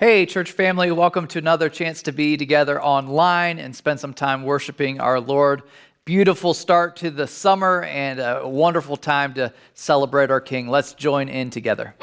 Hey, church family, welcome to another chance to be together online and spend some time worshiping our Lord. Beautiful start to the summer and a wonderful time to celebrate our King. Let's join in together.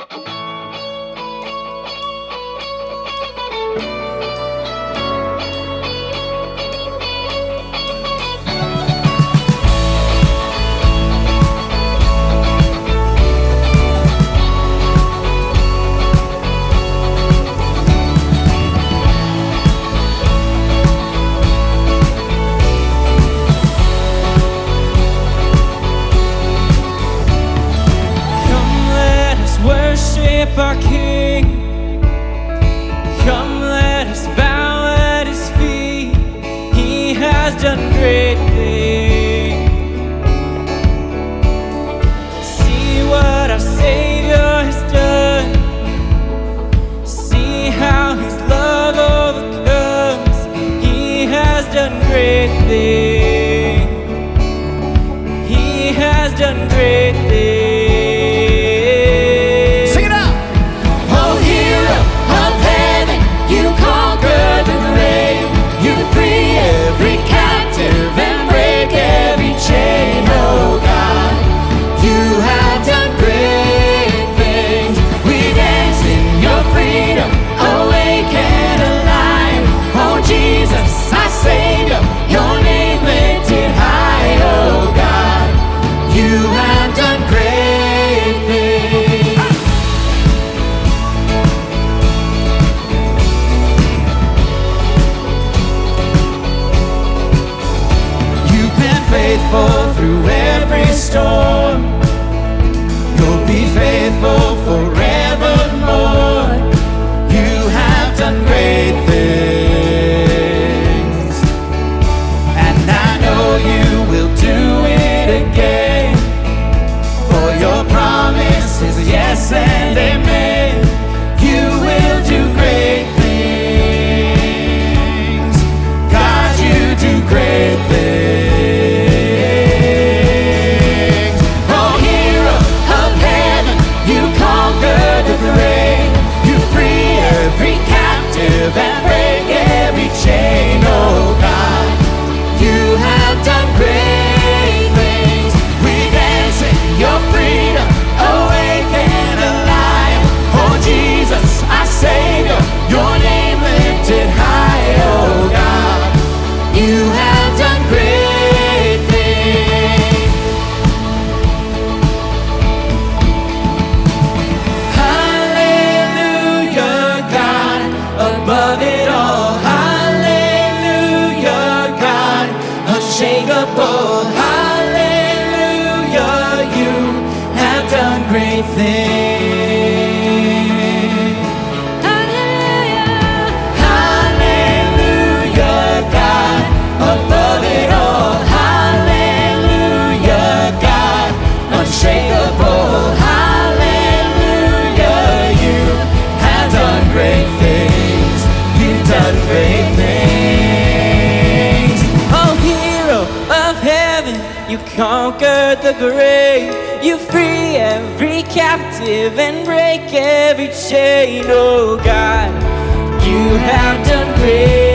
conquered the grave. You free every captive and break every chain, oh God. You have done great.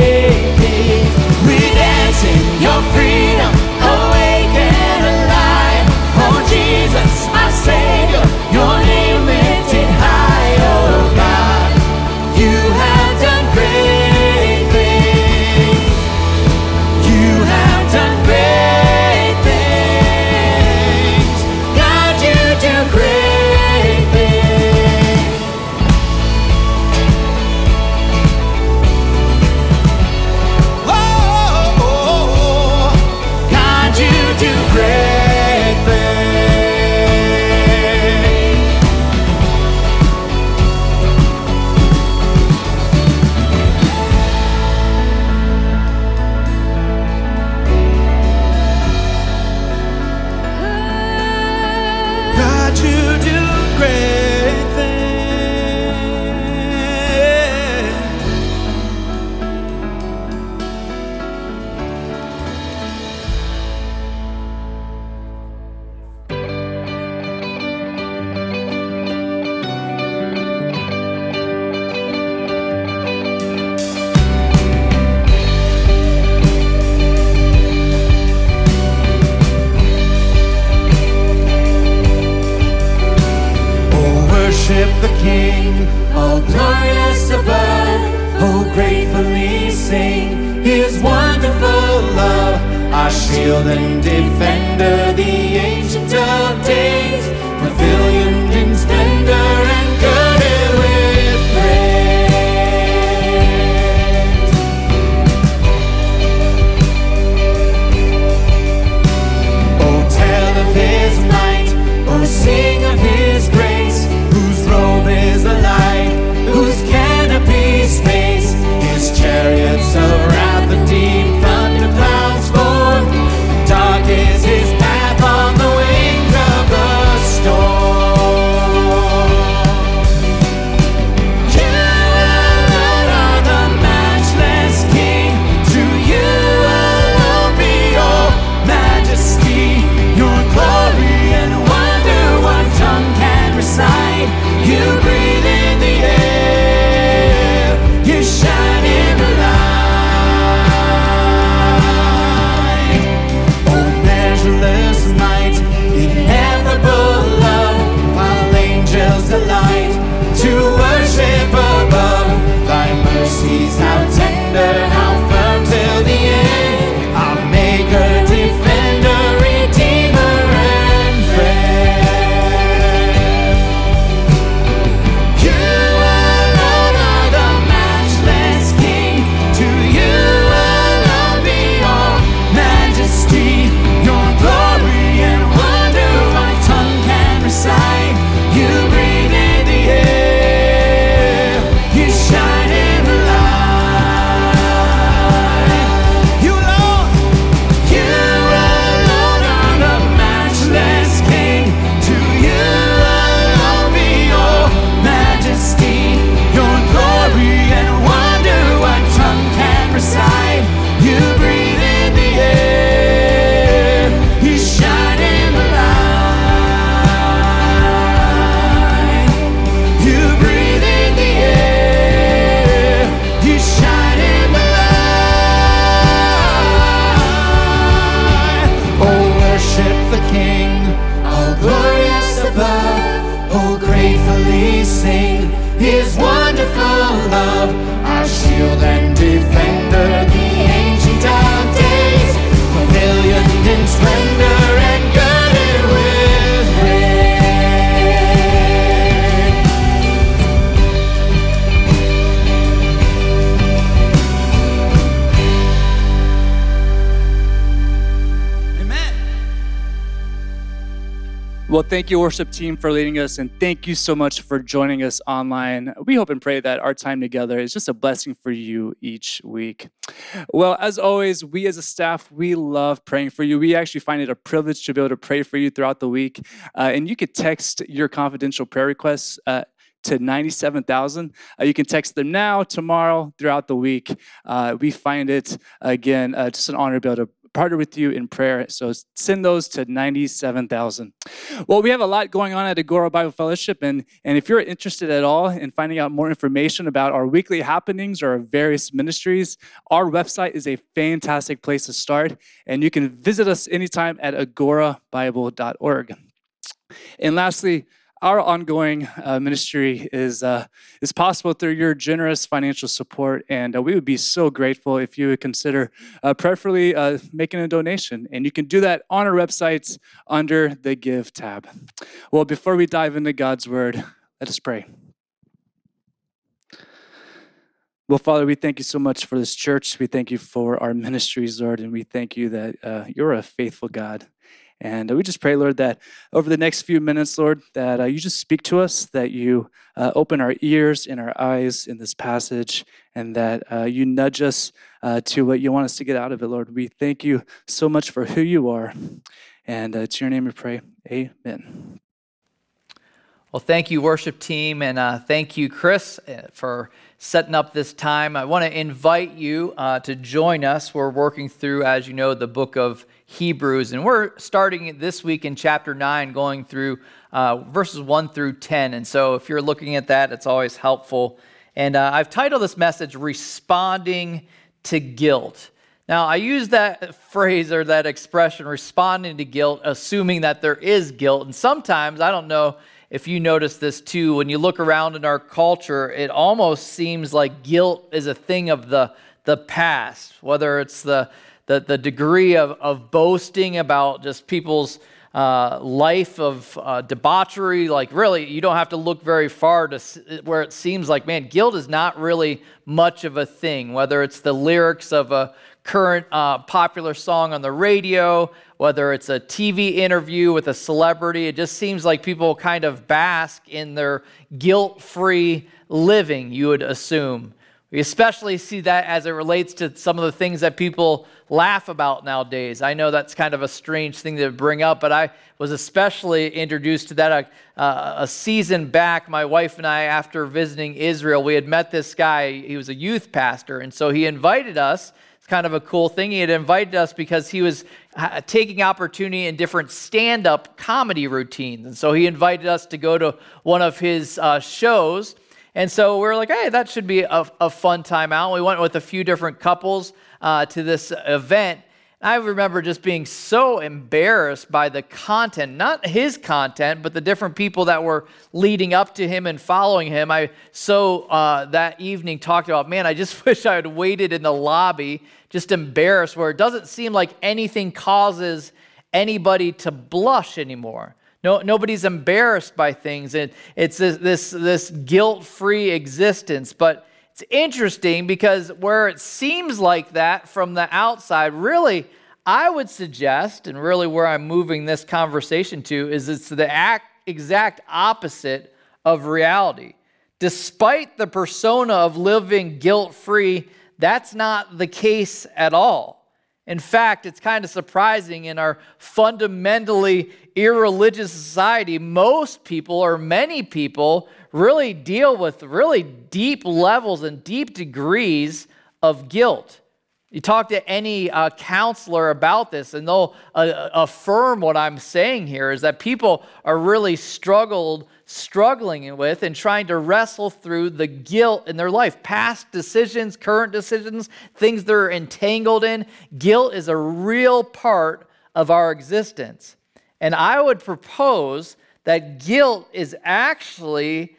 gratefully sing His wonderful love, our shield and defender, the you, worship team, for leading us, and thank you so much for joining us online. We hope and pray that our time together is just a blessing for you each week. Well, as always, we as a staff, we love praying for you. We actually find it a privilege to be able to pray for you throughout the week. Uh, and you could text your confidential prayer requests. Uh, to 97,000. Uh, you can text them now, tomorrow, throughout the week. Uh, we find it, again, uh, just an honor to be able to partner with you in prayer. So send those to 97,000. Well, we have a lot going on at Agoura Bible Fellowship. And, and if you're interested at all in finding out more information about our weekly happenings or our various ministries, our website is a fantastic place to start. And you can visit us anytime at agourabible.org. And lastly, our ongoing uh, ministry is uh, is possible through your generous financial support, and uh, we would be so grateful if you would consider uh, preferably uh, making a donation. And you can do that on our website under the Give tab. Well, before we dive into God's Word, let us pray. Well, Father, we thank you so much for this church. We thank you for our ministries, Lord, and we thank you that uh, you're a faithful God. And uh, we just pray, Lord, that over the next few minutes, Lord, that uh, you just speak to us, that you uh, open our ears and our eyes in this passage, and that uh, you nudge us uh, to what you want us to get out of it, Lord. We thank you so much for who you are. And uh, to your name we pray. Amen. Well, thank you, worship team, and uh, thank you, Chris, for setting up this time. I want to invite you uh, to join us. We're working through, as you know, the book of Hebrews, and we're starting this week in chapter 9, going through uh, verses 1 through 10. And so if you're looking at that, it's always helpful. And uh, I've titled this message, Responding to Guilt. Now, I use that phrase or that expression, responding to guilt, assuming that there is guilt. And sometimes, I don't know if you notice this too, when you look around in our culture, it almost seems like guilt is a thing of the, the past, whether it's the, the the, degree of, of boasting about just people's uh, life of uh, debauchery. Like, really, you don't have to look very far to where it seems like, man, guilt is not really much of a thing, whether it's the lyrics of a current uh, popular song on the radio, whether it's a TV interview with a celebrity. It just seems like people kind of bask in their guilt free living, you would assume. We especially see that as it relates to some of the things that people laugh about nowadays. I know that's kind of a strange thing to bring up, but I was especially introduced to that a, uh, a season back. My wife and I, after visiting Israel, we had met this guy. He was a youth pastor, and so he invited us. It's kind of a cool thing. He had invited us because he was uh, taking opportunity in different stand up comedy routines. And so he invited us to go to one of his uh, shows. And so we are like, hey, that should be a, a, fun time out. We went with a few different couples uh, to this event. I remember just being so embarrassed by the content, not his content, but the different people that were leading up to him and following him. I so uh, that evening talked about, man, I just wish I had waited in the lobby, just embarrassed, where it doesn't seem like anything causes anybody to blush anymore. No, nobody's embarrassed by things. And it's this, this, this guilt free existence. But it's interesting because where it seems like that from the outside, really, I would suggest, and really where I'm moving this conversation to, is it's the act, exact opposite of reality. Despite the persona of living guilt free, that's not the case at all. In fact, it's kind of surprising in our fundamentally irreligious society, most people or many people really deal with really deep levels and deep degrees of guilt. You talk to any uh, counselor about this, and they'll uh, affirm what I'm saying here is that people are really struggled, struggling with, and trying to wrestle through the guilt in their life. Past decisions, current decisions, things they're entangled in. Guilt is a real part of our existence. And I would propose that guilt is actually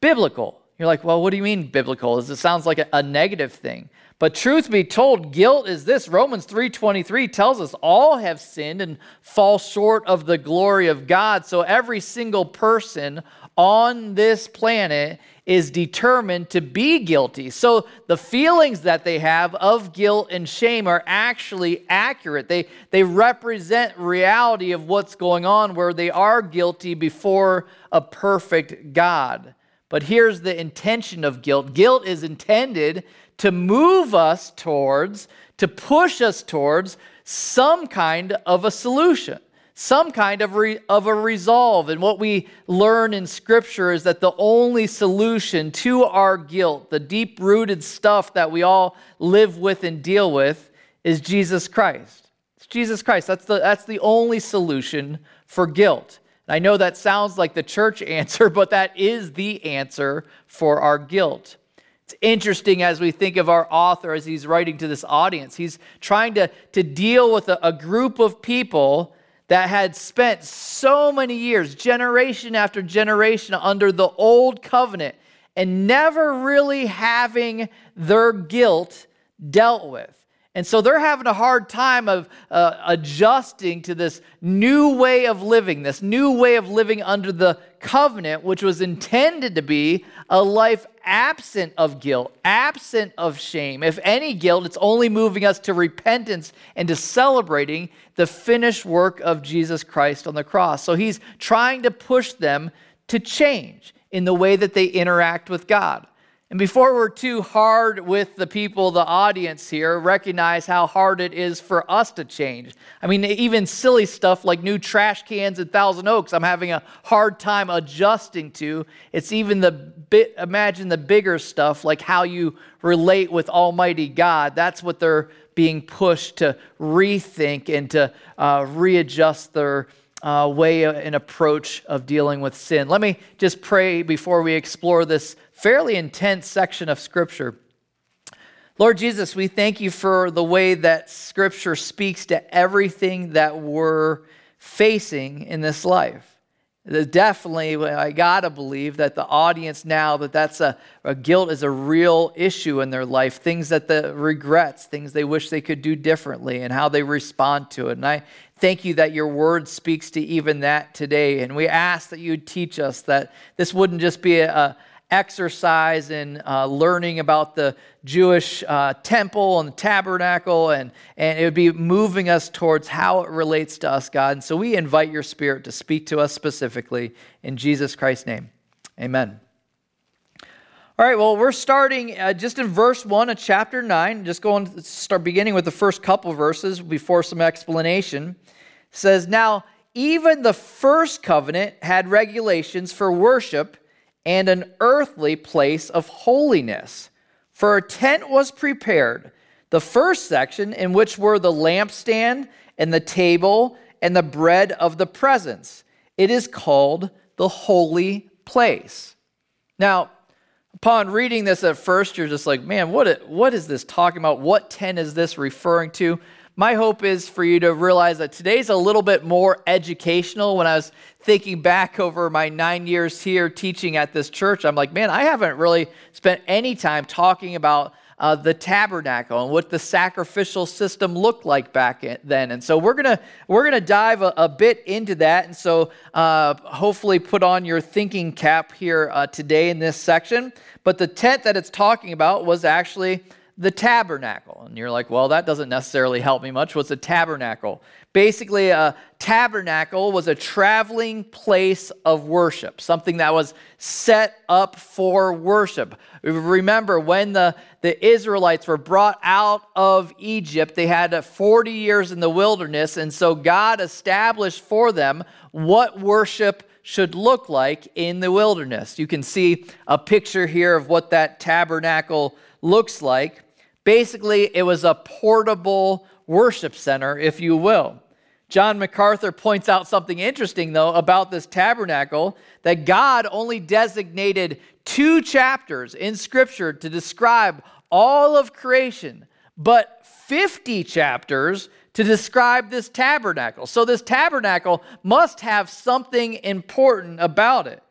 biblical. You're like, well, what do you mean biblical? It sounds like a negative thing. But truth be told, guilt is this. Romans 3:23 tells us all have sinned and fall short of the glory of God. So every single person on this planet is determined to be guilty. So the feelings that they have of guilt and shame are actually accurate. They, they represent reality of what's going on where they are guilty before a perfect God. But here's the intention of guilt guilt is intended to move us towards, to push us towards some kind of a solution, some kind of, re, of a resolve. And what we learn in Scripture is that the only solution to our guilt, the deep rooted stuff that we all live with and deal with, is Jesus Christ. It's Jesus Christ. That's the, that's the only solution for guilt. I know that sounds like the church answer, but that is the answer for our guilt. It's interesting as we think of our author as he's writing to this audience. He's trying to, to deal with a, a group of people that had spent so many years, generation after generation, under the old covenant and never really having their guilt dealt with. And so they're having a hard time of uh, adjusting to this new way of living, this new way of living under the covenant, which was intended to be a life absent of guilt, absent of shame. If any guilt, it's only moving us to repentance and to celebrating the finished work of Jesus Christ on the cross. So he's trying to push them to change in the way that they interact with God. And before we're too hard with the people, the audience here, recognize how hard it is for us to change. I mean, even silly stuff like new trash cans at Thousand Oaks, I'm having a hard time adjusting to. It's even the bit, imagine the bigger stuff like how you relate with Almighty God. That's what they're being pushed to rethink and to uh, readjust their uh, way and approach of dealing with sin. Let me just pray before we explore this fairly intense section of Scripture. Lord Jesus, we thank you for the way that Scripture speaks to everything that we're facing in this life. Definitely, I gotta believe that the audience now that that's a, a, guilt is a real issue in their life. Things that the regrets, things they wish they could do differently, and how they respond to it. And I thank you that your word speaks to even that today. And we ask that you teach us that this wouldn't just be a, exercise in uh, learning about the Jewish uh, temple and the tabernacle, and, and it would be moving us towards how it relates to us, God. And so we invite your spirit to speak to us specifically in Jesus Christ's name. Amen. All right, well, we're starting uh, just in verse 1 of chapter 9, just going to start beginning with the first couple verses before some explanation. It says, Now, even the first covenant had regulations for worship and an earthly place of holiness. For a tent was prepared. The first section, in which were the lampstand and the table and the bread of the presence, it is called the holy place. Now, upon reading this at first, you're just like, man, what, what is this talking about? What tent is this referring to? My hope is for you to realize that today's a little bit more educational. When I was thinking back over my nine years here teaching at this church, I'm like, man, I haven't really spent any time talking about uh, the tabernacle and what the sacrificial system looked like back then. And so we're gonna we're gonna dive a, a bit into that. And so uh, hopefully put on your thinking cap here uh, today in this section. But the tent that it's talking about was actually the tabernacle. And you're like, well, that doesn't necessarily help me much. What's a tabernacle? Basically, a tabernacle was a traveling place of worship, something that was set up for worship. Remember, when the, the Israelites were brought out of Egypt, they had 40 years in the wilderness, and so God established for them what worship should look like in the wilderness. You can see a picture here of what that tabernacle looks like. Basically, it was a portable worship center, if you will. John MacArthur points out something interesting, though, about this tabernacle that God only designated two chapters in Scripture to describe all of creation, but 50 chapters to describe this tabernacle. So, this tabernacle must have something important about it.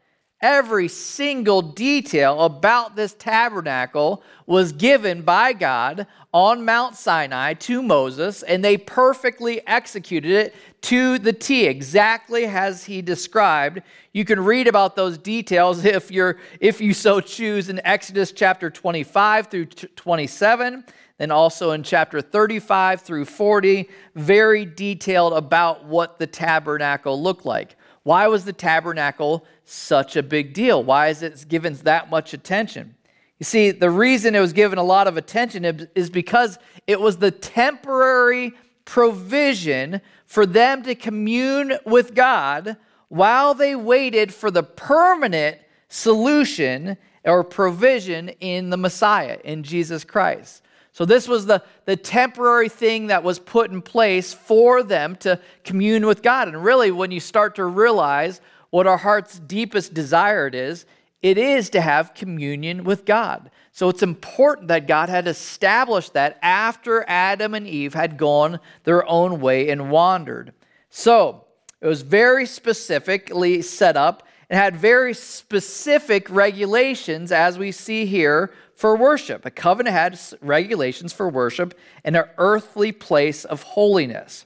Every single detail about this tabernacle was given by God on Mount Sinai to Moses, and they perfectly executed it to the T, exactly as he described. You can read about those details if you're if you so choose in Exodus chapter 25 through 27, and also in chapter 35 through 40, very detailed about what the tabernacle looked like. Why was the tabernacle such a big deal? Why is it given that much attention? You see, the reason it was given a lot of attention is because it was the temporary provision for them to commune with God while they waited for the permanent solution or provision in the Messiah, in Jesus Christ. So, this was the, the temporary thing that was put in place for them to commune with God. And really, when you start to realize what our heart's deepest desire is, it is to have communion with God. So, it's important that God had established that after Adam and Eve had gone their own way and wandered. So, it was very specifically set up and had very specific regulations, as we see here, for worship. A covenant had regulations for worship and an earthly place of holiness.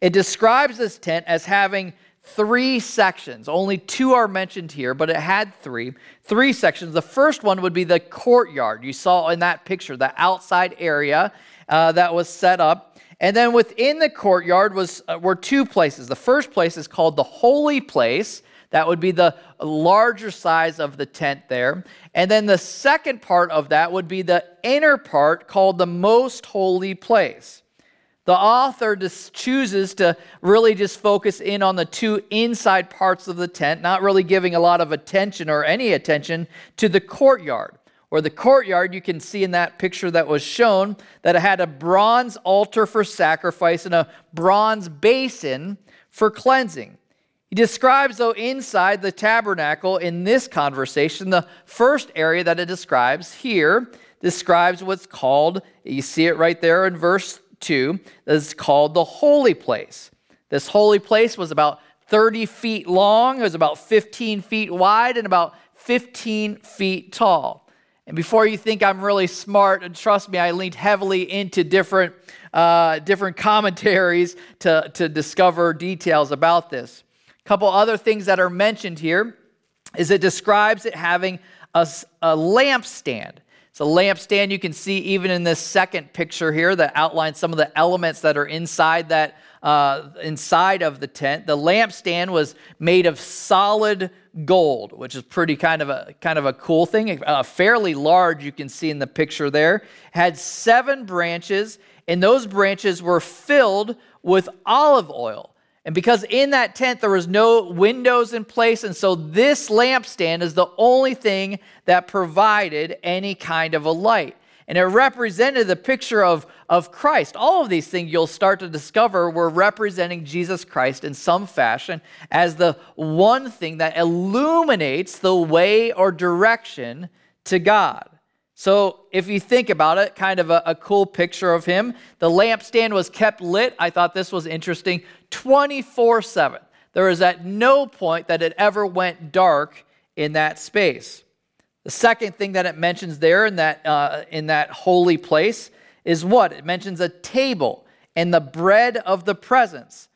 It describes this tent as having three sections. Only two are mentioned here, but it had three. Three sections. The first one would be the courtyard. You saw in that picture, the outside area uh, that was set up. And then within the courtyard was uh, were two places. The first place is called the holy place, that would be the larger size of the tent there. And then the second part of that would be the inner part called the most holy place. The author just chooses to really just focus in on the two inside parts of the tent, not really giving a lot of attention or any attention to the courtyard. Or the courtyard, you can see in that picture that was shown that it had a bronze altar for sacrifice and a bronze basin for cleansing. He describes, though, inside the tabernacle in this conversation, the first area that it describes here describes what's called, you see it right there in verse 2, that is called the holy place. This holy place was about 30 feet long, it was about 15 feet wide, and about 15 feet tall. And before you think I'm really smart, and trust me, I leaned heavily into different, uh, different commentaries to, to discover details about this. Couple other things that are mentioned here is it describes it having a, a lampstand. It's a lampstand you can see even in this second picture here that outlines some of the elements that are inside that uh, inside of the tent. The lampstand was made of solid gold, which is pretty kind of a kind of a cool thing. Uh, fairly large, you can see in the picture there. Had seven branches, and those branches were filled with olive oil. And because in that tent there was no windows in place, and so this lampstand is the only thing that provided any kind of a light and it represented the picture of, of Christ. All of these things you'll start to discover were representing Jesus Christ in some fashion as the one thing that illuminates the way or direction to God. So, if you think about it, kind of a, a, cool picture of him. The lampstand was kept lit. I thought this was interesting 24 7. There was at no point that it ever went dark in that space. The second thing that it mentions there in that, uh, in that holy place is what? It mentions a table and the bread of the presence.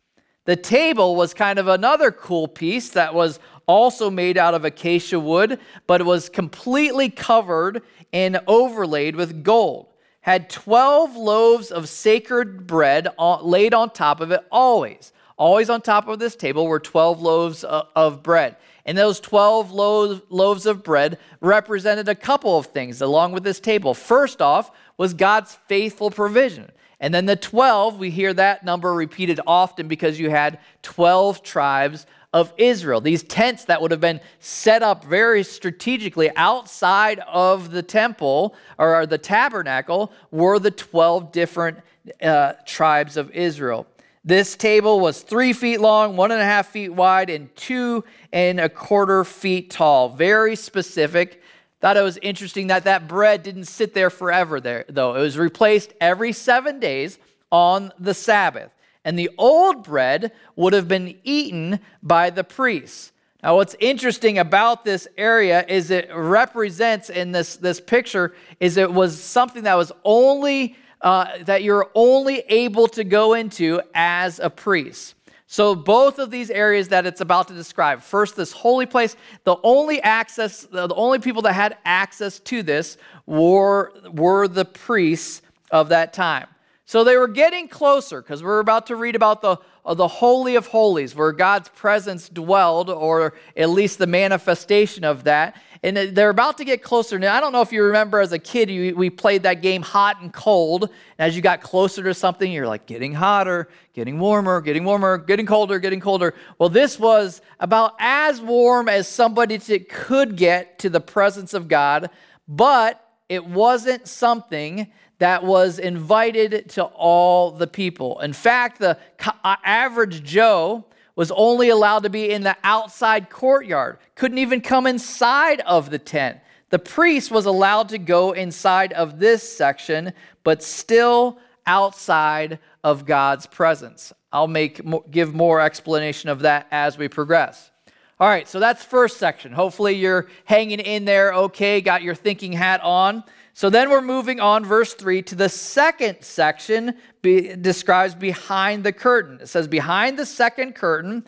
The table was kind of another cool piece that was also made out of acacia wood, but it was completely covered and overlaid with gold. Had 12 loaves of sacred bread laid on top of it always. Always on top of this table were 12 loaves uh, of bread. And those 12 loaves of bread represented a couple of things along with this table. First off, was God's faithful provision. And then the 12, we hear that number repeated often because you had 12 tribes of Israel. These tents that would have been set up very strategically outside of the temple or the tabernacle were the 12 different uh, tribes of Israel. This table was three feet long, one and a half feet wide, and two and a quarter feet tall. Very specific. Thought it was interesting that that bread didn't sit there forever, there, though. It was replaced every seven days on the Sabbath. And the old bread would have been eaten by the priests. Now, what's interesting about this area is it represents in this, this picture is it was something that was only uh, that you're only able to go into as a priest. So, both of these areas that it's about to describe first, this holy place, the only access, the only people that had access to this were, were the priests of that time. So, they were getting closer because we're about to read about the, uh, the Holy of Holies, where God's presence dwelled, or at least the manifestation of that and they're about to get closer. Now, I don't know if you remember as a kid, you, we played that game hot and cold. And as you got closer to something, you're like getting hotter, getting warmer, getting warmer, getting colder, getting colder. Well, this was about as warm as somebody could get to the presence of God, but it wasn't something that was invited to all the people. In fact, the uh, average Joe was only allowed to be in the outside courtyard, couldn't even come inside of the tent. The priest was allowed to go inside of this section, but still outside of God's presence. I'll make give more explanation of that as we progress. All right, so that's first section. Hopefully you're hanging in there okay, got your thinking hat on. So then we're moving on, verse 3, to the second section be, describes behind the curtain. It says, Behind the second curtain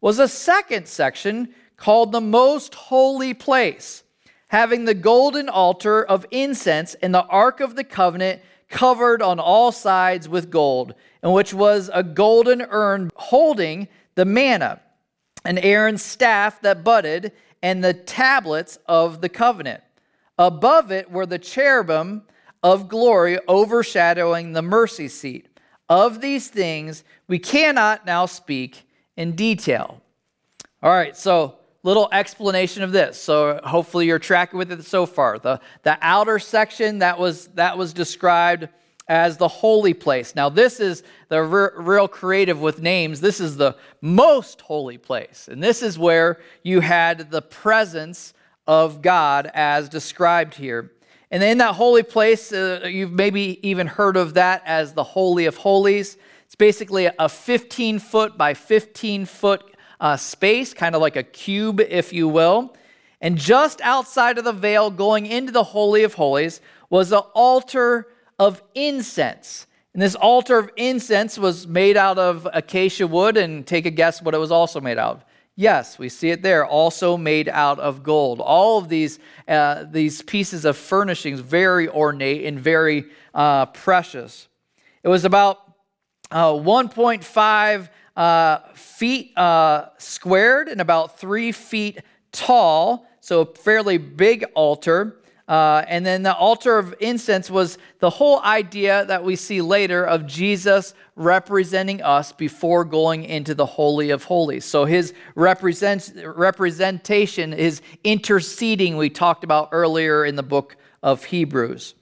was a second section called the most holy place, having the golden altar of incense and the ark of the covenant covered on all sides with gold, in which was a golden urn holding the manna, and Aaron's staff that budded, and the tablets of the covenant. Above it were the cherubim of glory overshadowing the mercy seat. Of these things we cannot now speak in detail. All right, so little explanation of this. So hopefully you're tracking with it so far. The, the outer section that was that was described as the holy place. Now this is the re- real creative with names. This is the most holy place. And this is where you had the presence of God as described here. And in that holy place, uh, you've maybe even heard of that as the Holy of Holies. It's basically a 15 foot by 15 foot uh, space, kind of like a cube, if you will. And just outside of the veil, going into the Holy of Holies, was an altar of incense. And this altar of incense was made out of acacia wood. And take a guess what it was also made out of. Yes, we see it there, also made out of gold. All of these, uh, these pieces of furnishings, very ornate and very uh, precious. It was about uh, 1.5 uh, feet uh, squared and about three feet tall, so a fairly big altar. Uh, and then the altar of incense was the whole idea that we see later of Jesus representing us before going into the Holy of Holies. So his represent, representation, his interceding, we talked about earlier in the book of Hebrews.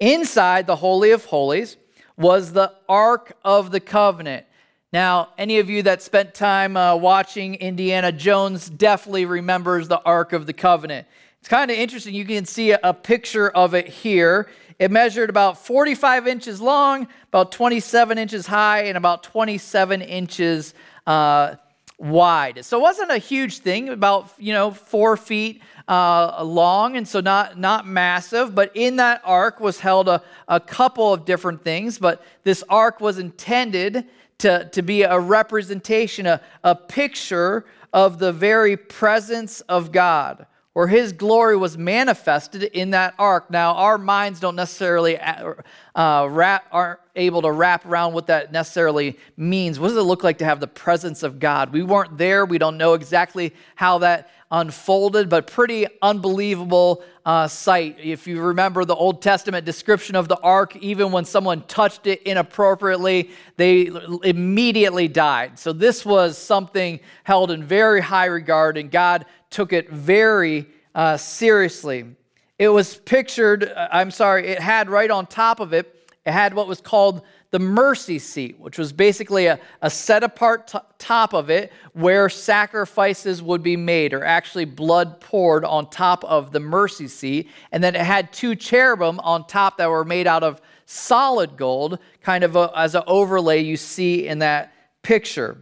Inside the Holy of Holies was the Ark of the Covenant. Now, any of you that spent time uh, watching Indiana Jones definitely remembers the Ark of the Covenant. It's kind of interesting. You can see a, picture of it here. It measured about 45 inches long, about 27 inches high, and about 27 inches uh, wide. So it wasn't a huge thing, about you know four feet uh, long, and so not not massive. But in that ark was held a, a couple of different things. But this ark was intended to, to be a representation, a, a picture of the very presence of God where his glory was manifested in that ark. Now, our minds don't necessarily uh, uh, wrap, aren't able to wrap around what that necessarily means. What does it look like to have the presence of God? We weren't there. We don't know exactly how that unfolded, but pretty unbelievable uh, sight. If you remember the Old Testament description of the ark, even when someone touched it inappropriately, they immediately died. So this was something held in very high regard, and God took it very uh, seriously. It was pictured, uh, I'm sorry, it had right on top of it, it had what was called the mercy seat, which was basically a, a set apart t- top of it where sacrifices would be made, or actually blood poured on top of the mercy seat. And then it had two cherubim on top that were made out of solid gold, kind of a, as an overlay you see in that picture.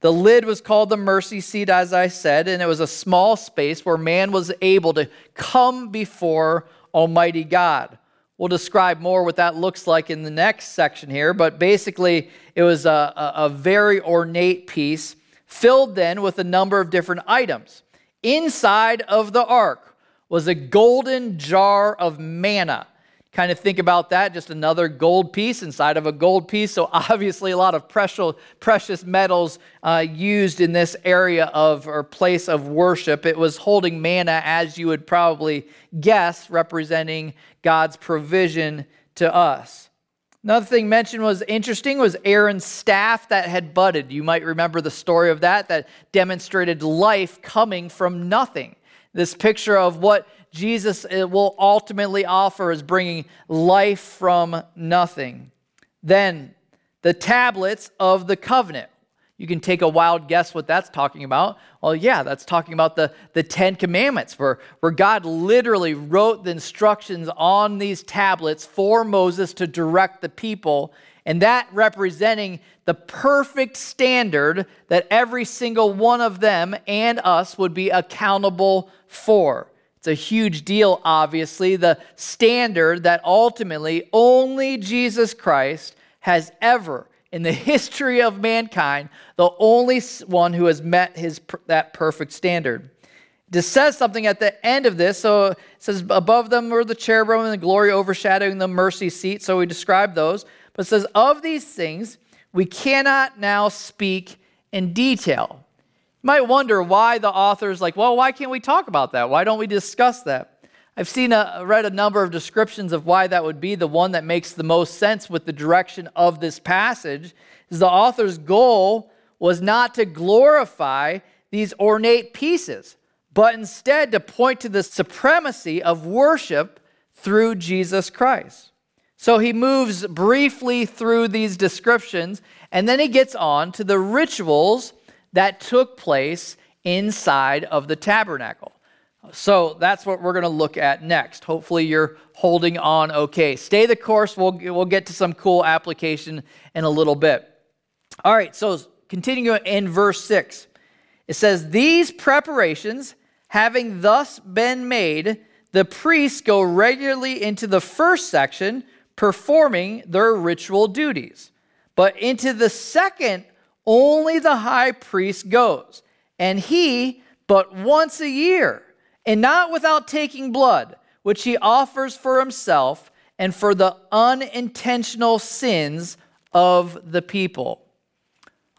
The lid was called the mercy seat, as I said, and it was a small space where man was able to come before Almighty God. We'll describe more what that looks like in the next section here, but basically, it was a, a, a very ornate piece filled then with a number of different items. Inside of the ark was a golden jar of manna kind of think about that just another gold piece inside of a gold piece. So obviously a lot of precious, precious metals uh, used in this area of or place of worship. It was holding manna as you would probably guess representing god's provision to us. Another thing mentioned was interesting was aaron's staff that had budded. You might remember the story of that that demonstrated life coming from nothing. This picture of what Jesus uh, will ultimately offer is bringing life from nothing. Then, the tablets of the covenant. You can take a wild guess what that's talking about. Well, yeah, that's talking about the, the Ten Commandments, where, where God literally wrote the instructions on these tablets for Moses to direct the people, and that representing the perfect standard that every single one of them and us would be accountable for. It's a huge deal, obviously, the standard that ultimately only Jesus Christ has ever, in the history of mankind, the only one who has met his, that perfect standard. It says something at the end of this. So it says, Above them were the cherubim and the glory overshadowing the mercy seat. So we describe those. But it says, Of these things, we cannot now speak in detail might wonder why the author's like, well, why can't we talk about that? Why don't we discuss that? I've seen a, read a number of descriptions of why that would be. The one that makes the most sense with the direction of this passage is the author's goal was not to glorify these ornate pieces, but instead to point to the supremacy of worship through Jesus Christ. So he moves briefly through these descriptions, and then he gets on to the rituals that took place inside of the tabernacle. So that's what we're going to look at next. Hopefully, you're holding on okay. Stay the course. We'll, we'll get to some cool application in a little bit. All right, so continuing in verse 6. It says, These preparations, having thus been made, the priests go regularly into the first section, performing their ritual duties. But into the second, only the high priest goes, and he but once a year, and not without taking blood, which he offers for himself and for the unintentional sins of the people.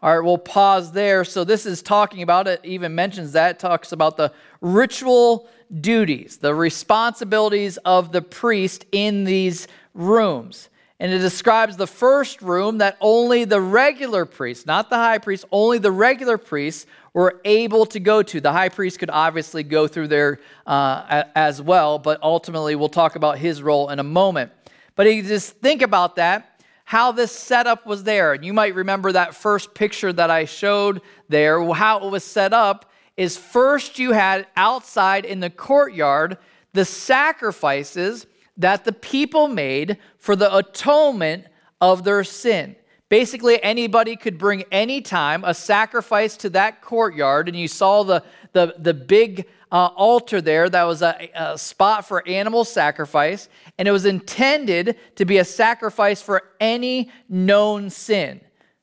All right, we'll pause there. So, this is talking about it, even mentions that, talks about the ritual duties, the responsibilities of the priest in these rooms. And it describes the first room that only the regular priests, not the high priest, only the regular priests were able to go to. The high priest could obviously go through there uh, as well, but ultimately we'll talk about his role in a moment. But you just think about that, how this setup was there. And you might remember that first picture that I showed there, how it was set up is first you had outside in the courtyard the sacrifices that the people made for the atonement of their sin. Basically, anybody could bring any time a sacrifice to that courtyard, and you saw the, the, the big uh, altar there that was a, a spot for animal sacrifice, and it was intended to be a sacrifice for any known sin.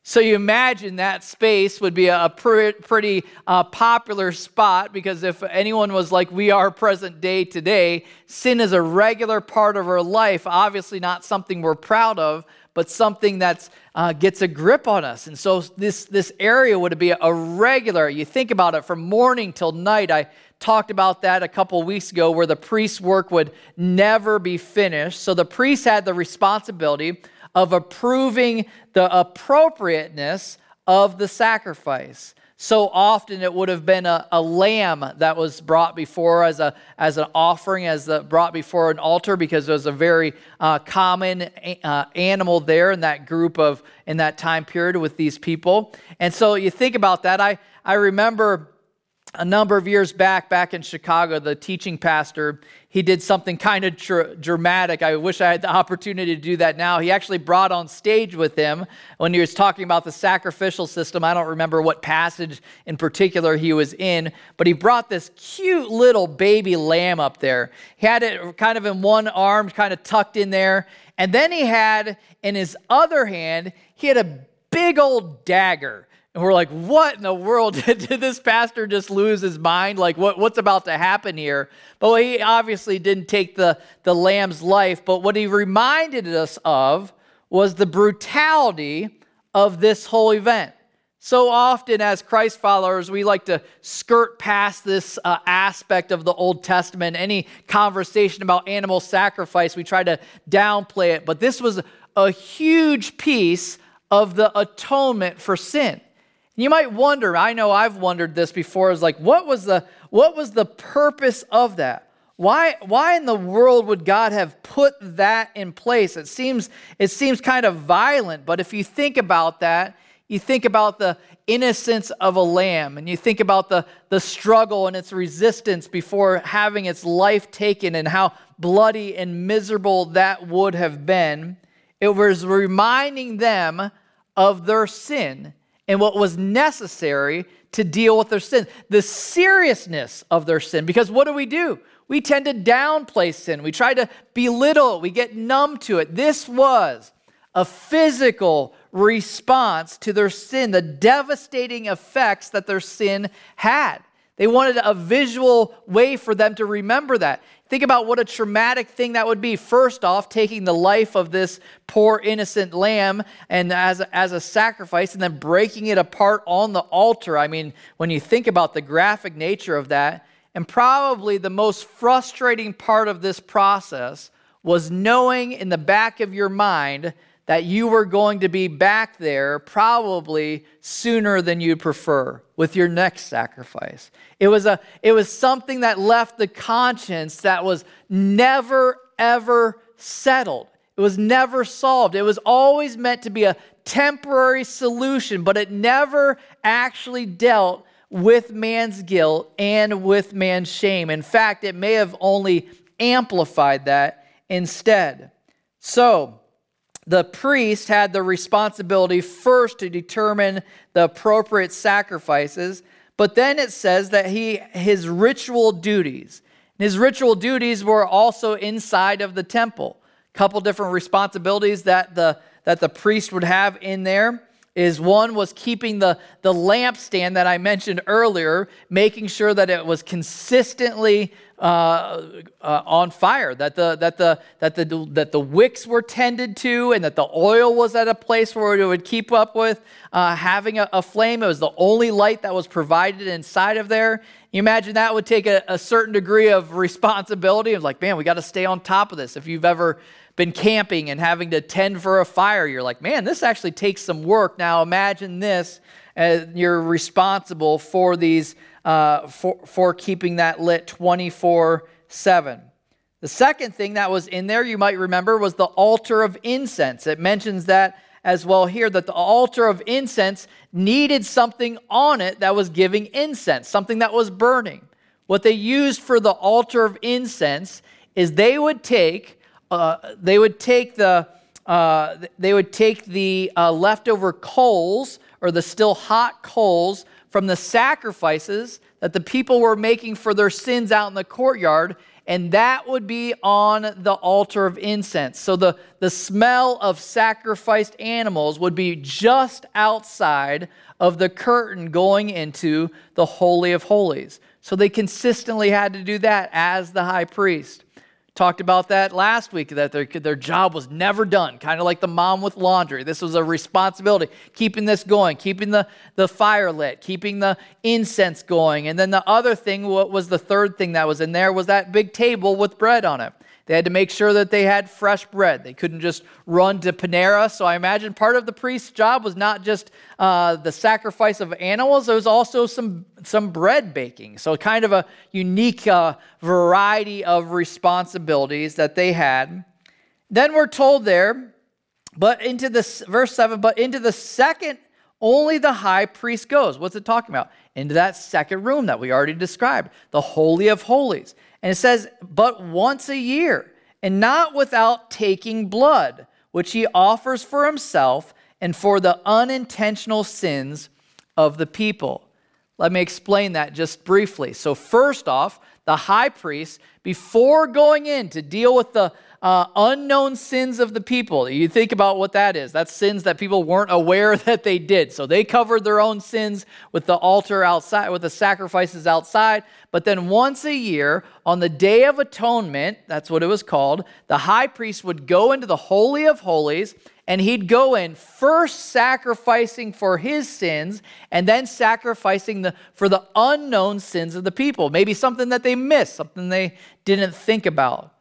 So you imagine that space would be a pretty uh, popular spot because if anyone was like we are present day today, sin is a regular part of our life. Obviously, not something we're proud of, but something that uh, gets a grip on us. And so this this area would be a regular. You think about it from morning till night. I talked about that a couple weeks ago, where the priest's work would never be finished. So the priest had the responsibility of approving the appropriateness of the sacrifice. So often it would have been a, a lamb that was brought before as, a, as an offering, as the, brought before an altar, because it was a very uh, common uh, animal there in that group of, in that time period with these people. And so you think about that. I, I remember a number of years back, back in Chicago, the teaching pastor, he did something kind of tr- dramatic. I wish I had the opportunity to do that now. He actually brought on stage with him when he was talking about the sacrificial system. I don't remember what passage in particular he was in, but he brought this cute little baby lamb up there. He had it kind of in one arm, kind of tucked in there. And then he had in his other hand, he had a big old dagger and we're like, what in the world? Did, this pastor just lose his mind? Like, what, what's about to happen here? But he obviously didn't take the, the lamb's life. But what he reminded us of was the brutality of this whole event. So often, as Christ followers, we like to skirt past this uh, aspect of the Old Testament. Any conversation about animal sacrifice, we try to downplay it. But this was a huge piece of the atonement for sin. You might wonder, I know I've wondered this before, is like, what was the what was the purpose of that? Why, why in the world would God have put that in place? It seems, it seems kind of violent, but if you think about that, you think about the innocence of a lamb, and you think about the, the struggle and its resistance before having its life taken, and how bloody and miserable that would have been. It was reminding them of their sin and what was necessary to deal with their sin, the seriousness of their sin. Because what do we do? We tend to downplay sin, we try to belittle it, we get numb to it. This was a physical response to their sin, the devastating effects that their sin had. They wanted a visual way for them to remember that. Think about what a traumatic thing that would be. First off, taking the life of this poor innocent lamb and as a, as a sacrifice and then breaking it apart on the altar. I mean, when you think about the graphic nature of that, and probably the most frustrating part of this process was knowing in the back of your mind that you were going to be back there probably sooner than you'd prefer with your next sacrifice. It was, a, it was something that left the conscience that was never, ever settled. It was never solved. It was always meant to be a temporary solution, but it never actually dealt with man's guilt and with man's shame. In fact, it may have only amplified that instead. So, the priest had the responsibility first to determine the appropriate sacrifices, But then it says that he his ritual duties. His ritual duties were also inside of the temple. A couple different responsibilities that the that the priest would have in there is one was keeping the, the lampstand that I mentioned earlier, making sure that it was consistently uh, uh, on fire, that the, that, the, that, the, that the wicks were tended to, and that the oil was at a place where it would keep up with uh, having a, a, flame. It was the only light that was provided inside of there. You imagine that would take a, a certain degree of responsibility of like, man, we got to stay on top of this. If you've ever been camping and having to tend for a fire, you're like, man, this actually takes some work. Now imagine this, as you're responsible for these, uh, for, for keeping that lit 24 7. The second thing that was in there, you might remember, was the altar of incense. It mentions that as well here that the altar of incense needed something on it that was giving incense, something that was burning. What they used for the altar of incense is they would take uh, they would take the uh, they would take the uh, leftover coals or the still hot coals from the sacrifices that the people were making for their sins out in the courtyard and that would be on the altar of incense. So the, the smell of sacrificed animals would be just outside of the curtain going into the Holy of Holies. So they consistently had to do that as the high priest. Talked about that last week that their, their job was never done, kind of like the mom with laundry. This was a responsibility, keeping this going, keeping the, the fire lit, keeping the incense going. And then the other thing, what was the third thing that was in there, was that big table with bread on it. They had to make sure that they had fresh bread. They couldn't just run to Panera. So I imagine part of the priest's job was not just uh, the sacrifice of animals, there was also some, some bread baking. So, kind of a unique uh, variety of responsibilities that they had. Then we're told there, but into this, verse 7, but into the second, only the high priest goes. What's it talking about? Into that second room that we already described, the Holy of Holies. And it says, but once a year, and not without taking blood, which he offers for himself and for the unintentional sins of the people. Let me explain that just briefly. So, first off, the high priest, before going in to deal with the uh, unknown sins of the people. You think about what that is. That's sins that people weren't aware that they did. So they covered their own sins with the altar outside, with the sacrifices outside. But then once a year, on the Day of Atonement, that's what it was called, the high priest would go into the Holy of Holies and he'd go in first sacrificing for his sins and then sacrificing the, for the unknown sins of the people. Maybe something that they missed, something they didn't think about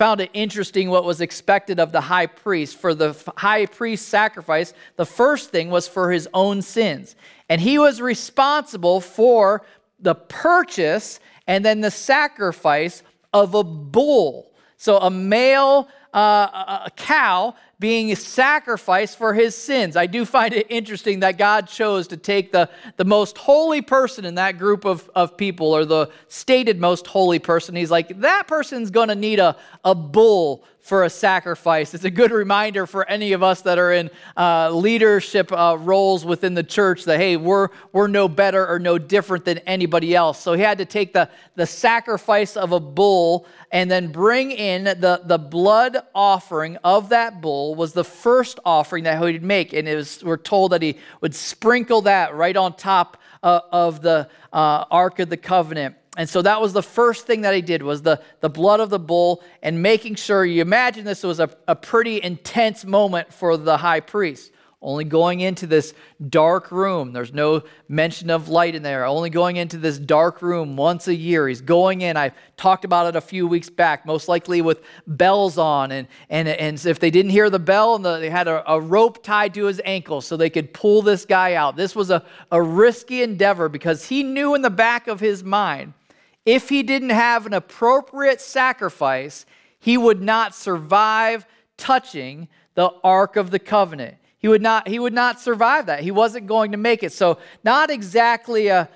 found it interesting what was expected of the high priest. For the high priest sacrifice, the first thing was for his own sins. And he was responsible for the purchase and then the sacrifice of a bull. So a male uh, a cow being sacrificed for his sins. I do find it interesting that God chose to take the, the most holy person in that group of, of people, or the stated most holy person. He's like, that person's going to need a, a bull for a sacrifice. It's a good reminder for any of us that are in uh, leadership uh, roles within the church that, hey, we're, we're no better or no different than anybody else. So he had to take the, the sacrifice of a bull and then bring in the, the blood offering of that bull was the first offering that he would make. And it was, we're told that he would sprinkle that right on top uh, of the uh, Ark of the Covenant. And so that was the first thing that he did was the, the blood of the bull and making sure you imagine this was a, a pretty intense moment for the high priest only going into this dark room. There's no mention of light in there. Only going into this dark room once a year. He's going in. I talked about it a few weeks back, most likely with bells on. And, and, and if they didn't hear the bell, and the, they had a, a, rope tied to his ankle so they could pull this guy out. This was a, a risky endeavor because he knew in the back of his mind if he didn't have an appropriate sacrifice, he would not survive touching the Ark of the Covenant. He would not, he would not survive that. He wasn't going to make it. So, not exactly a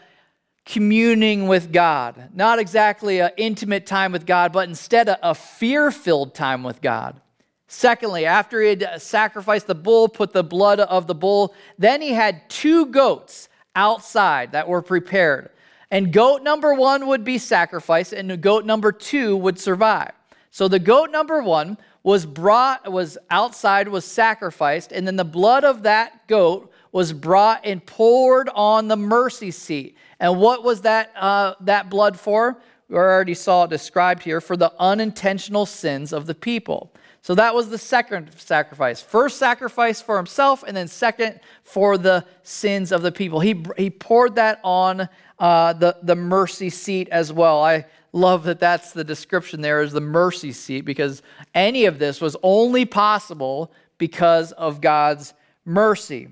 communing with God, not exactly an intimate time with God, but instead a, a fear filled time with God. Secondly, after he had sacrificed the bull, put the blood of the bull, then he had two goats outside that were prepared. And goat number one would be sacrificed, and goat number two would survive. So the goat number one was brought, was outside, was sacrificed, and then the blood of that goat was brought and poured on the mercy seat. And what was that, uh, that blood for? We already saw it described here for the unintentional sins of the people. So that was the second sacrifice. First sacrifice for himself, and then second for the sins of the people. He, he poured that on uh, the, the mercy seat as well. I love that that's the description there is the mercy seat because any of this was only possible because of God's mercy.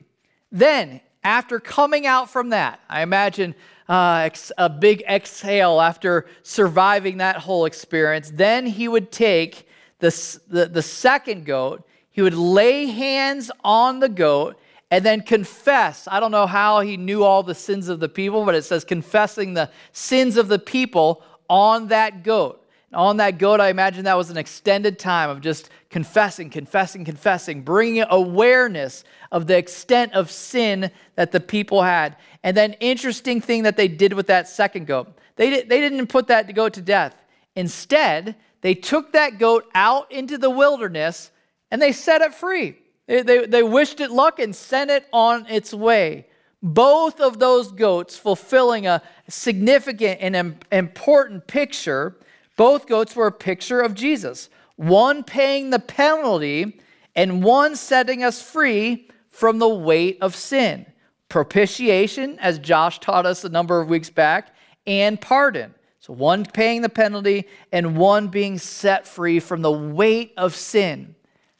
Then, after coming out from that, I imagine uh, a big exhale after surviving that whole experience. Then he would take the, the, the second goat, he would lay hands on the goat and then confess. I don't know how he knew all the sins of the people, but it says confessing the sins of the people on that goat. On that goat, I imagine that was an extended time of just confessing, confessing, confessing, bringing awareness of the extent of sin that the people had. And then, interesting thing that they did with that second goat, they, did, they didn't put that goat to death. Instead, they took that goat out into the wilderness and they set it free. They, they, they wished it luck and sent it on its way both of those goats fulfilling a significant and important picture. Both goats were a picture of Jesus, one paying the penalty and one setting us free from the weight of sin. Propitiation, as Josh taught us a number of weeks back, and pardon. So, one paying the penalty and one being set free from the weight of sin.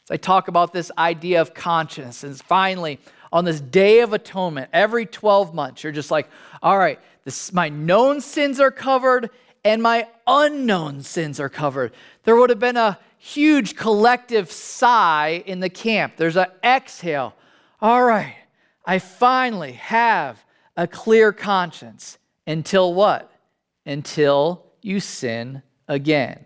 As I talk about this idea of conscience, and finally, on this day of atonement, every 12 months, you're just like, all right, this, my known sins are covered and my unknown sins are covered. There would have been a huge collective sigh in the camp. There's an exhale. All right, I finally have a clear conscience. Until what? Until you sin again.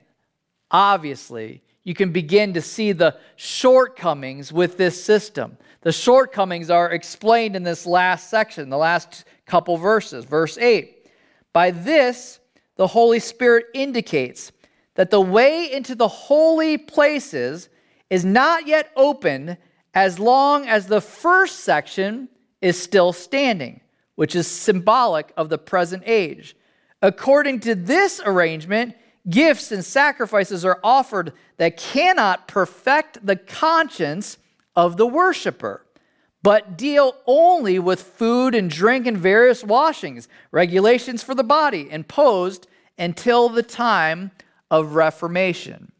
Obviously, you can begin to see the shortcomings with this system. The shortcomings are explained in this last section, the last couple verses. Verse 8 By this, the Holy Spirit indicates that the way into the holy places is not yet open as long as the first section is still standing, which is symbolic of the present age. According to this arrangement, gifts and sacrifices are offered that cannot perfect the conscience of the worshiper, but deal only with food and drink and various washings, regulations for the body, imposed until the time of Reformation.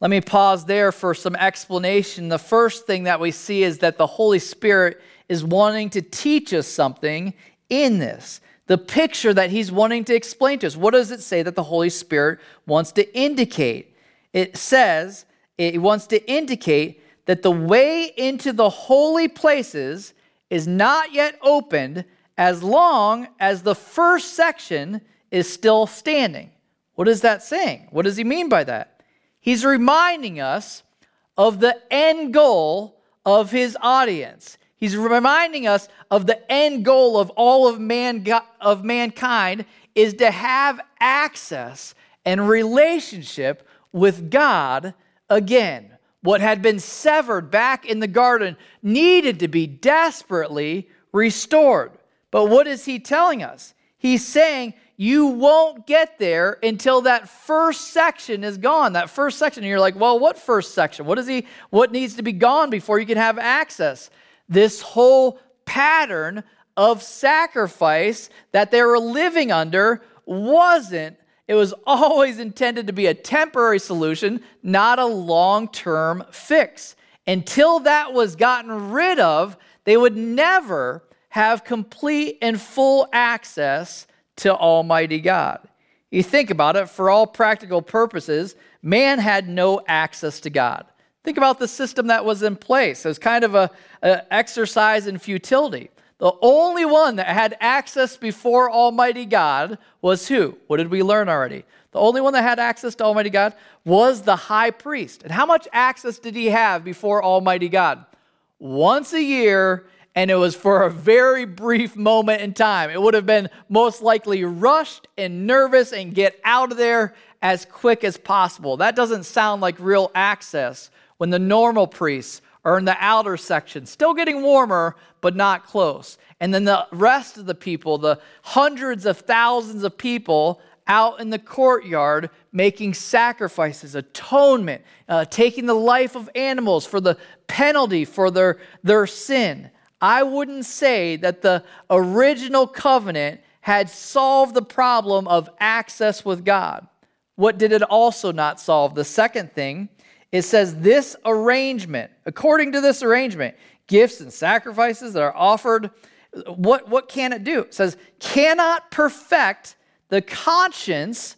Let me pause there for some explanation. The first thing that we see is that the Holy Spirit is wanting to teach us something in this. The picture that he's wanting to explain to us. What does it say that the Holy Spirit wants to indicate? It says, it wants to indicate that the way into the holy places is not yet opened as long as the first section is still standing. What is that saying? What does he mean by that? He's reminding us of the end goal of his audience. He's reminding us of the end goal of all of, man, of mankind is to have access and relationship with God again what had been severed back in the garden needed to be desperately restored. But what is he telling us? He's saying you won't get there until that first section is gone. That first section, and you're like, well, what first section? What is he? What needs to be gone before you can have access? This whole pattern of sacrifice that they were living under wasn't it was always intended to be a temporary solution, not a long term fix. Until that was gotten rid of, they would never have complete and full access to Almighty God. You think about it, for all practical purposes, man had no access to God. Think about the system that was in place. It was kind of a, a exercise in futility. The only one that had access before Almighty God was who? What did we learn already? The only one that had access to Almighty God was the high priest. And how much access did he have before Almighty God? Once a year, and it was for a very brief moment in time. It would have been most likely rushed and nervous and get out of there as quick as possible. That doesn't sound like real access when the normal priests are in the outer section, still getting warmer, but not close. And then the rest of the people, the hundreds of thousands of people out in the courtyard making sacrifices, atonement, uh, taking the life of animals for the penalty for their, their sin. I wouldn't say that the original covenant had solved the problem of access with God. What did it also not solve? The second thing, it says this arrangement, according to this arrangement, gifts and sacrifices that are offered, what, what can it do? It says, cannot perfect the conscience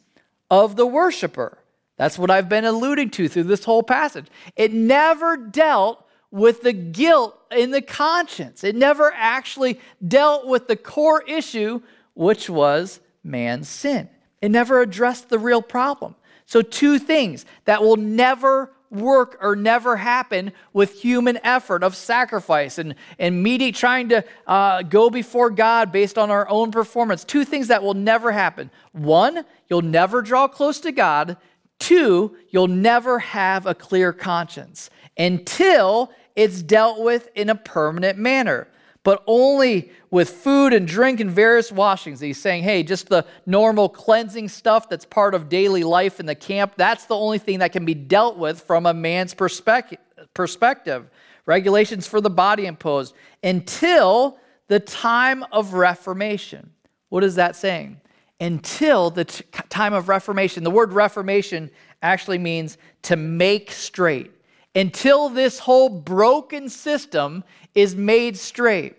of the worshiper. That's what I've been alluding to through this whole passage. It never dealt with the guilt in the conscience, it never actually dealt with the core issue, which was man's sin. It never addressed the real problem. So, two things that will never work or never happen with human effort of sacrifice and, and meeting, trying to uh, go before God based on our own performance. Two things that will never happen. One, you'll never draw close to God. Two, you'll never have a clear conscience until it's dealt with in a permanent manner but only with food and drink and various washings. He's saying, hey, just the normal cleansing stuff that's part of daily life in the camp, that's the only thing that can be dealt with from a man's perspective. Regulations for the body imposed until the time of Reformation. What is that saying? Until the t- time of Reformation. The word Reformation actually means to make straight. Until this whole broken system is made straight.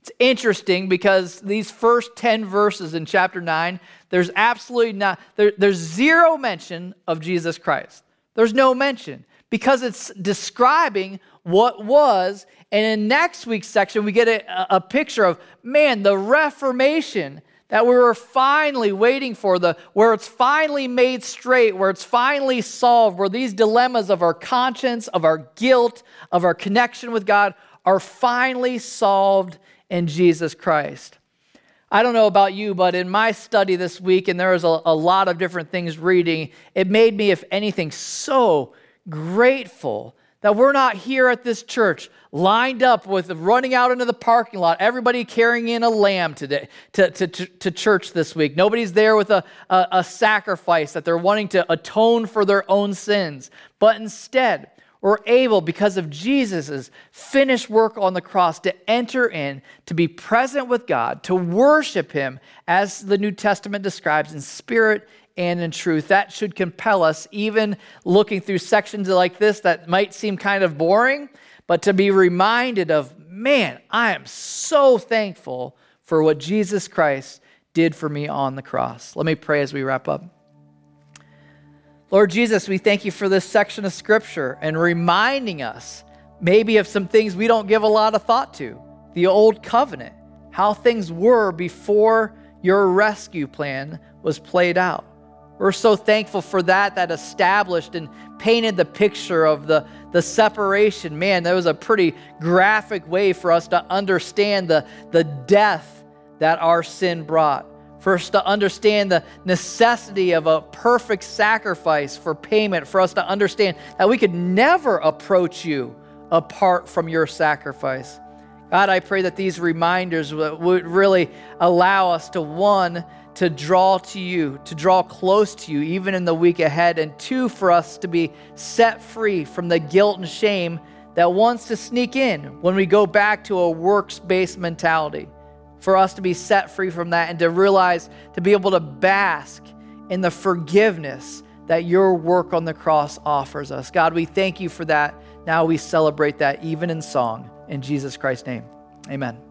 It's interesting because these first 10 verses in chapter 9, there's absolutely not, there, there's zero mention of Jesus Christ. There's no mention because it's describing what was. And in next week's section, we get a, a picture of, man, the Reformation that we were finally waiting for, the, where it's finally made straight, where it's finally solved, where these dilemmas of our conscience, of our guilt, of our connection with God are finally solved in Jesus Christ. I don't know about you, but in my study this week, and there was a, a lot of different things reading, it made me, if anything, so grateful that we're not here at this church lined up with running out into the parking lot, everybody carrying in a lamb today to, to, to, to church this week. Nobody's there with a, a, a sacrifice that they're wanting to atone for their own sins. But instead, we're able, because of Jesus' finished work on the cross, to enter in, to be present with God, to worship Him as the New Testament describes in spirit and in truth. That should compel us, even looking through sections like this that might seem kind of boring, but to be reminded of, man, I am so thankful for what Jesus Christ did for me on the cross. Let me pray as we wrap up. Lord Jesus, we thank you for this section of scripture and reminding us maybe of some things we don't give a lot of thought to. The old covenant, how things were before your rescue plan was played out. We're so thankful for that, that established and painted the picture of the, the separation. Man, that was a pretty graphic way for us to understand the, the death that our sin brought for us to understand the necessity of a perfect sacrifice for payment, for us to understand that we could never approach you apart from your sacrifice. God, I pray that these reminders would really allow us to, one, to draw to you, to draw close to you, even in the week ahead, and two, for us to be set free from the guilt and shame that wants to sneak in when we go back to a works based mentality for us to be set free from that and to realize to be able to bask in the forgiveness that your work on the cross offers us. God, we thank you for that. Now we celebrate that even in song. In Jesus Christ's name, amen.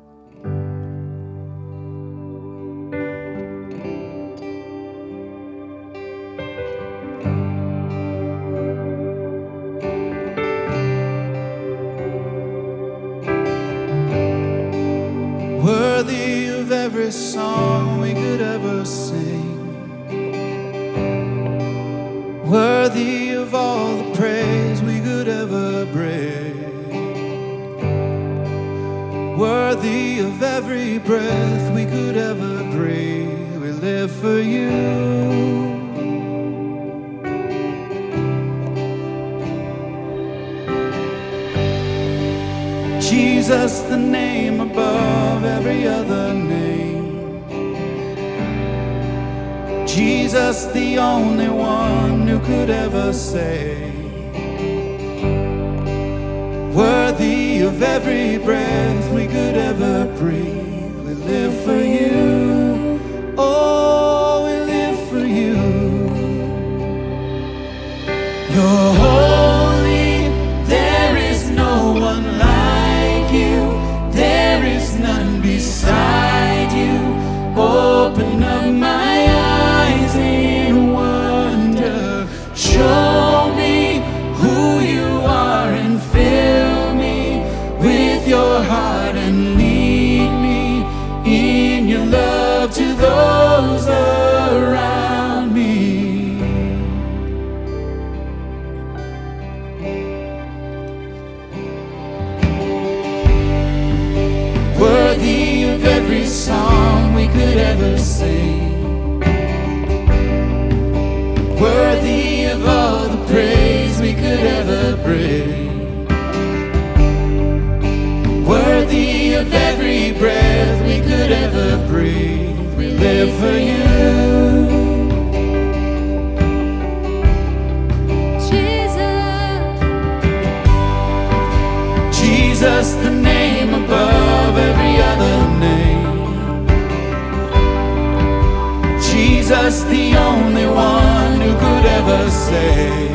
Heart Jesus, the only one who could ever say,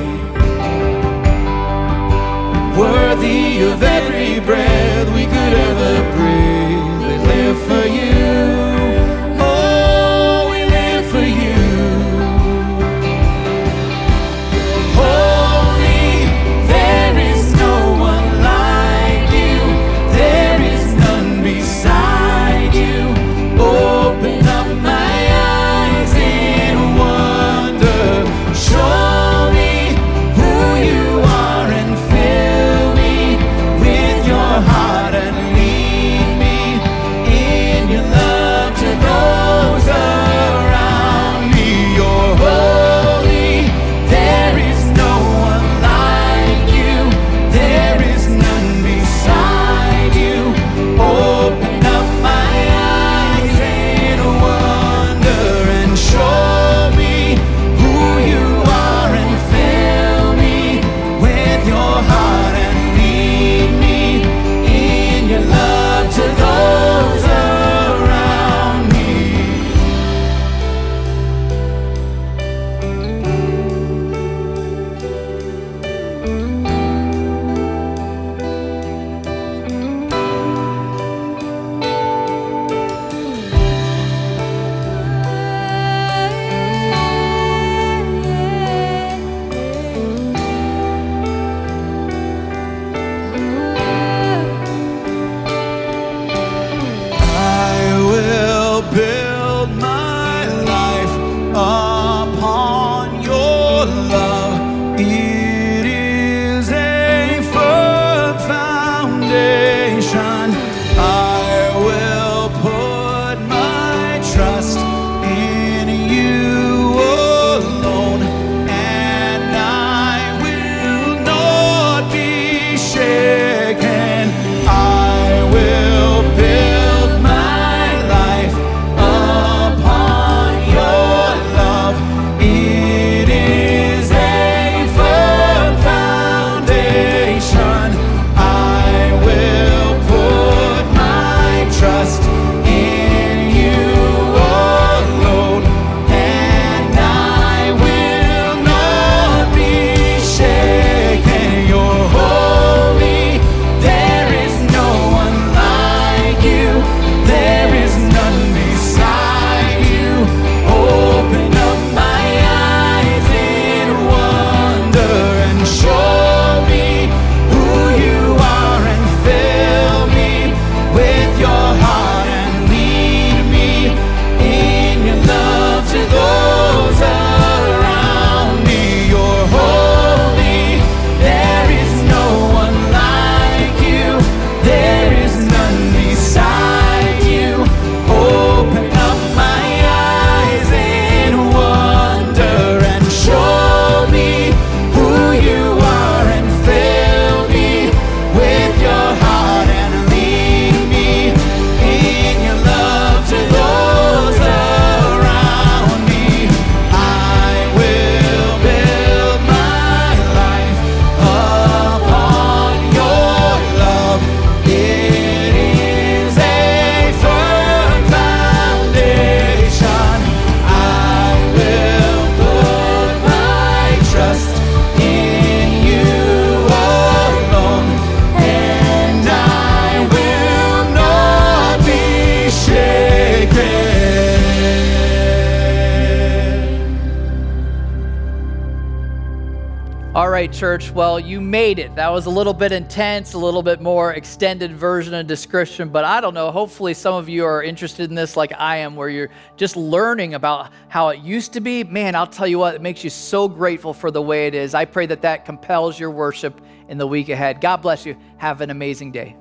Well, you made it. That was a little bit intense, a little bit more extended version and description, but I don't know. Hopefully, some of you are interested in this like I am, where you're just learning about how it used to be. Man, I'll tell you what, it makes you so grateful for the way it is. I pray that that compels your worship in the week ahead. God bless you. Have an amazing day.